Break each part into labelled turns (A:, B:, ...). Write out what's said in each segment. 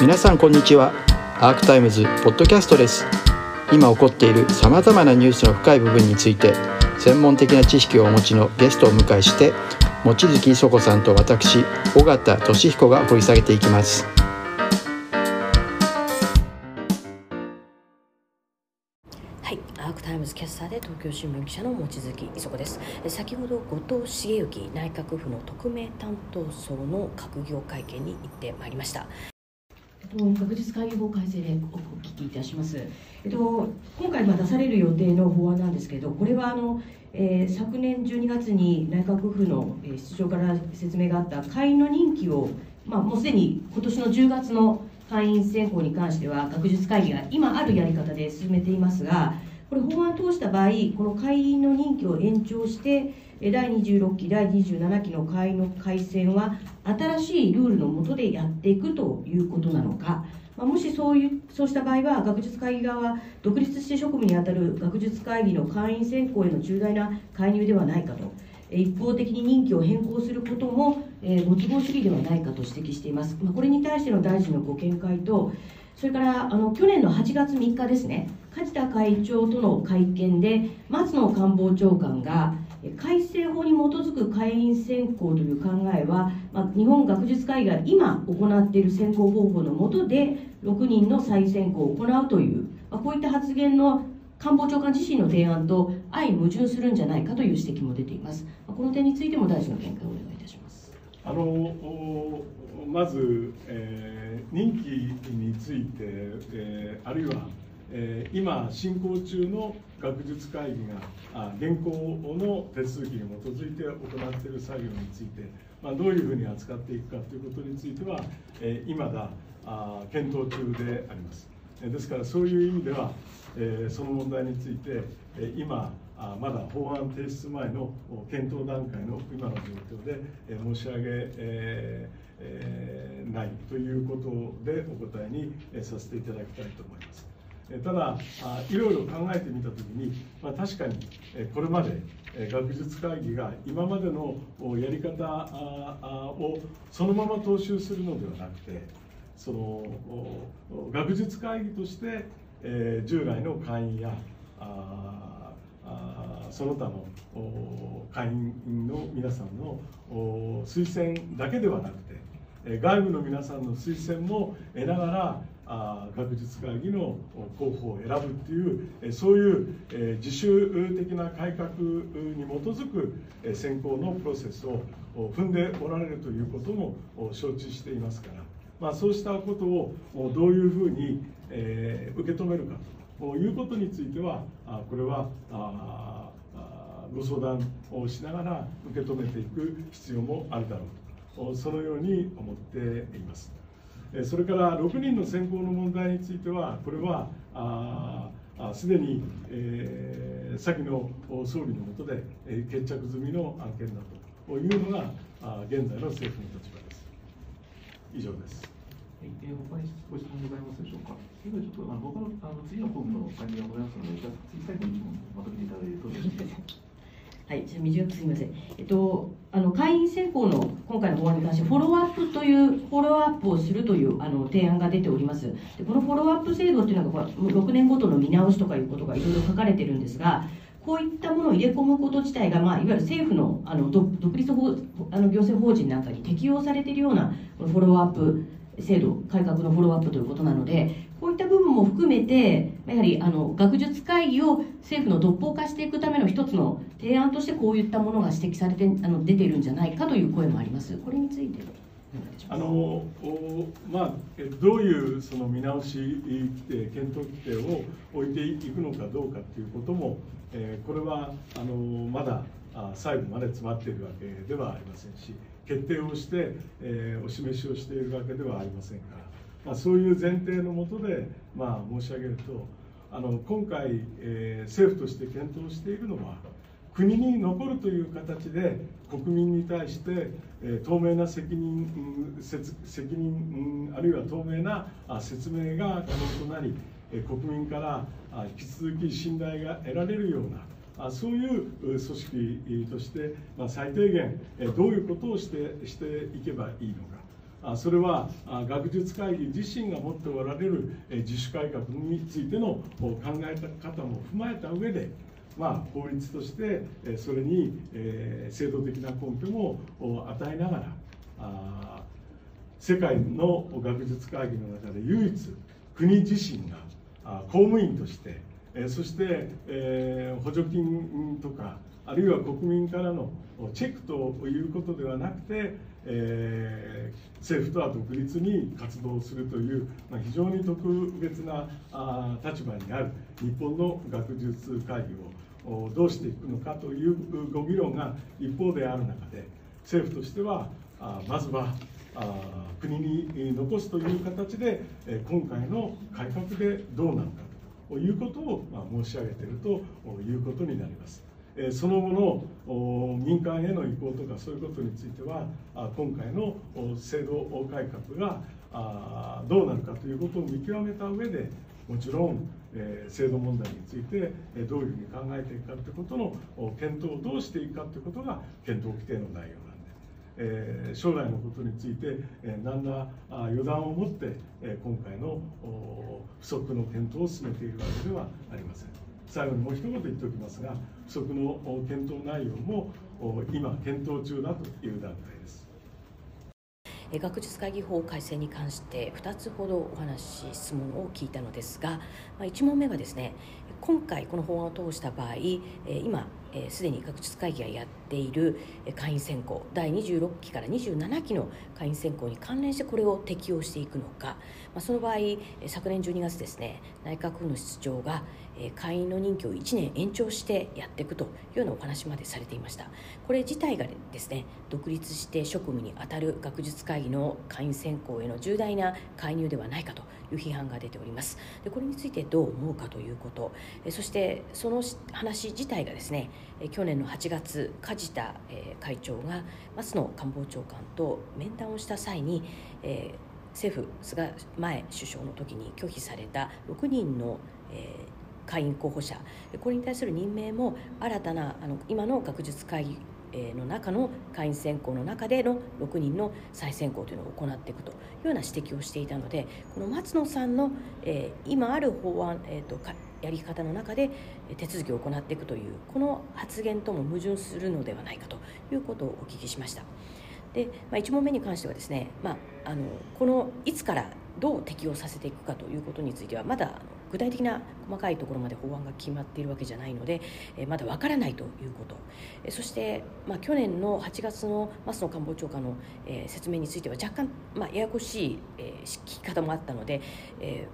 A: 皆さんこんにちは Arc Times ポッドキャストです今起こっているさまざまなニュースの深い部分について専門的な知識をお持ちのゲストをお迎えして望月衣塑子さんと私尾形聡彦が掘り下げていきます
B: はい、 Arc Times キャスターで東京新聞記者の望月衣塑子です。先ほど後藤茂之内閣府の特命担当相の閣議会見に行ってまいりました。学術会議法改正でお聞きいたします。えっと今回ま出される予定の法案なんですけど、これはあの、えー昨年12月に内閣府のえー室長から説明があった会員の任期をまあもうすでに今年の10月の会員選考に関しては学術会議が今あるやり方で進めていますがこれ法案を通した場合この会員の任期を延長して第26期第27期の会員の改選は新しいルールの下でやっていくということなのか、ま、もしそういうそうした場合は学術会議側は独立して職務に当たる学術会議の会員選考への重大な介入ではないかと。一方的に任期を変更することも、えーご都合主義ではないかと指摘しています、まあ、これに対しての大臣のご見解と、それからあの去年の8月3日ですね、梶田会長との会見で、松野官房長官が、改正法に基づく会員選考という考えは、まあ、日本学術会議が今行っている選考方法の下で、6人の再選考を行うという、まあ、こういった発言の官房長官自身の提案と相矛盾するんじゃないかという指摘も出ています。この点についても大臣の見解をお願いいたします。
C: あのまず、えー任期について、えーあるいは、えー今進行中の学術会議があ現行の手続きに基づいて行っている作業について、まあ、どういうふうに扱っていくかということについては、えー今だあ検討中であります。ですからそういう意味では、えその問題について、今まだ法案提出前の検討段階の今の状況で、申し上げ、ええないということでお答えにさせていただきたいと思います。ただ、いろいろ考えてみたときに、まあ、確かにこれまで学術会議が今までのやり方をそのまま踏襲するのではなくて、その学術会議として、えー従来の会員やああその他の会員の皆さんの推薦だけではなくて、え外部の皆さんの推薦も得ながらあ学術会議の候補を選ぶっていうえそういうえ自主的な改革に基づくえ選考のプロセスを踏んでおられるということも承知していますから。まあ、そうしたことをどういうふうに、えー受け止めるかということについては、あこれはああご相談をしながら受け止めていく必要もあるだろうと、そのように思っています。えーそれから6人の選考の問題については、これはああすでに、えー先の総理の下で、えー決着済みの案件だというのが、あ現在の政府の立場。以上です。
D: はい、えー、他にご質問ございますでしょうか。ではちょっとあの他のあの次の項目の会議がございますので、じゃあ次最後にまとめていただいてよろしいですか。
B: はい、じゃあ短くすみません。えっと、あの会員選考の今回の法案に関してフォローアップというフォローアップをするというあの提案が出ております。でこのフォローアップ制度っていうのがこれ6年ごとの見直しとかいうことがいろいろ書かれてるんですが。こういったものを入れ込むこと自体が、まあ、いわゆる政府のあの独立法あの行政法人なんかに適用されているようなこのフォローアップ制度改革のフォローアップということなのでこういった部分も含めてやはりあの学術会議を政府の独法化していくための一つの提案としてこういったものが指摘されてあの出ているんじゃないかという声もあります。これについて
C: あのまあ、どういうその見直しえ検討規定を置いていくのかどうかということも、えーこれはあのまだあ細部まで詰まっているわけではありませんし決定をして、えーお示しをしているわけではありませんから、まあ、そういう前提のもとで、まあ、申し上げるとあの今回、えー政府として検討しているのは国に残るという形で国民に対して、透明な責任、責任、あるいは透明な説明が可能となり、国民から引き続き信頼が得られるようなそういう組織として、最低限どういうことをしてしていけばいいのか。それは学術会議自身が持っておられる自主改革についての考え方も踏まえた上で、まあ、法律としてそれに制度的な根拠も与えながら世界の学術会議の中で唯一国自身が公務員としてそして補助金とかあるいは国民からのチェックということではなくて、えー、政府とは独立に活動するという、まあ、非常に特別なあ立場にある日本の学術会議をどうしていくのかというご議論が一方である中で政府としてはあまずはあ国に残すという形で今回の改革でどうなるかということをまあ申し上げているということになります。その後の民間への移行とかそういうことについては今回の制度改革がどうなるかということを見極めた上でもちろん制度問題についてどういうふうに考えていくかということの検討をどうしていくかということが検討規定の内容なんで。え、将来のことについて、えー、何ら予断を持って、え、今回の不足の検討を進めているわけではありません。最後にもう一言言っておきますが不足の検討内容も今検討中だという段階です。
B: 学術会議法改正に関して2つほどお話質問を聞いたのですが1問目はですね今回この法案を通した場合今すでに学術会議がやっている会員選考第26期から27期の会員選考に関連してこれを適用していくのか、まあ、その場合昨年12月ですね内閣府の室長が会員の任期を1年延長してやっていくというようなお話までされていました。これ自体がですね独立して職務に当たる学術会議の会員選考への重大な介入ではないかという批判が出ております。でこれについてどう思うかということ。そしてその話自体がですね去年の8月梶田会長が松野官房長官と面談をした際に、政府菅前首相の時に拒否された6人の、会員候補者。これに対する任命も新たなあの今の学術会議の中の会員選考の中での6人の再選考というのを行っていくというような指摘をしていたのでこの松野さんの、え、今ある法案、えーと、やり方の中で手続きを行っていくというこの発言とも矛盾するのではないかということをお聞きしました。で、まあ、1問目に関してはですね、まあ、あのこのいつからどう適用させていくかということについてはまだ具体的な細かいところまで法案が決まっているわけじゃないので、えまだわからないということ、えそして、まあ、去年の8月の松野官房長官の、え説明については若干、まあ、ややこしい、え聞き方もあったので、え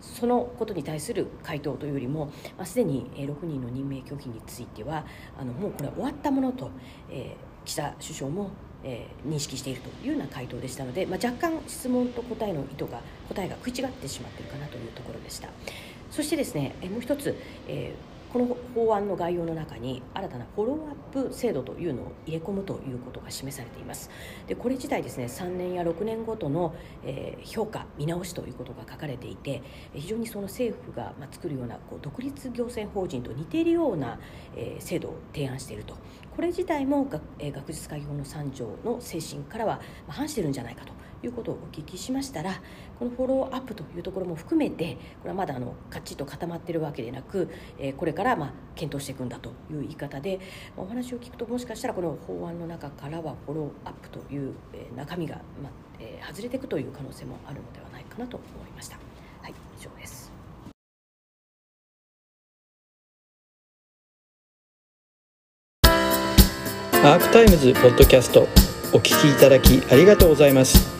B: そのことに対する回答というよりも、まあ、すでに6人の任命拒否についてはあのもうこれは終わったものと、えー、岸田首相もえー、認識しているというような回答でしたので、まあ、若干質問と答えの意図が答えが食い違ってしまっているかなというところでした。そしてですね、えー、もう一つ、えーこの法案の概要の中に新たなフォローアップ制度というのを入れ込むということが示されています。でこれ自体ですね3年や6年ごとの、え、評価見直しということが書かれていて非常にその政府が、ま、作るようなこう独立行政法人と似ているような、え、制度を提案していると。これ自体も学,、え、学術会議法の3条の精神からは反しているんじゃないかと。いうことをお聞きしましたらこのフォローアップというところも含めてこれはまだあのかっちと固まっているわけでなく、え、これからまあ検討していくんだという言い方でお話を聞くともしかしたらこの法案の中からはフォローアップという、え、中身が、まあえ、外れていくという可能性もあるのではないかなと思いました。はい、以上です
A: アークタイムズポッドキャストお聞きいただきありがとうございます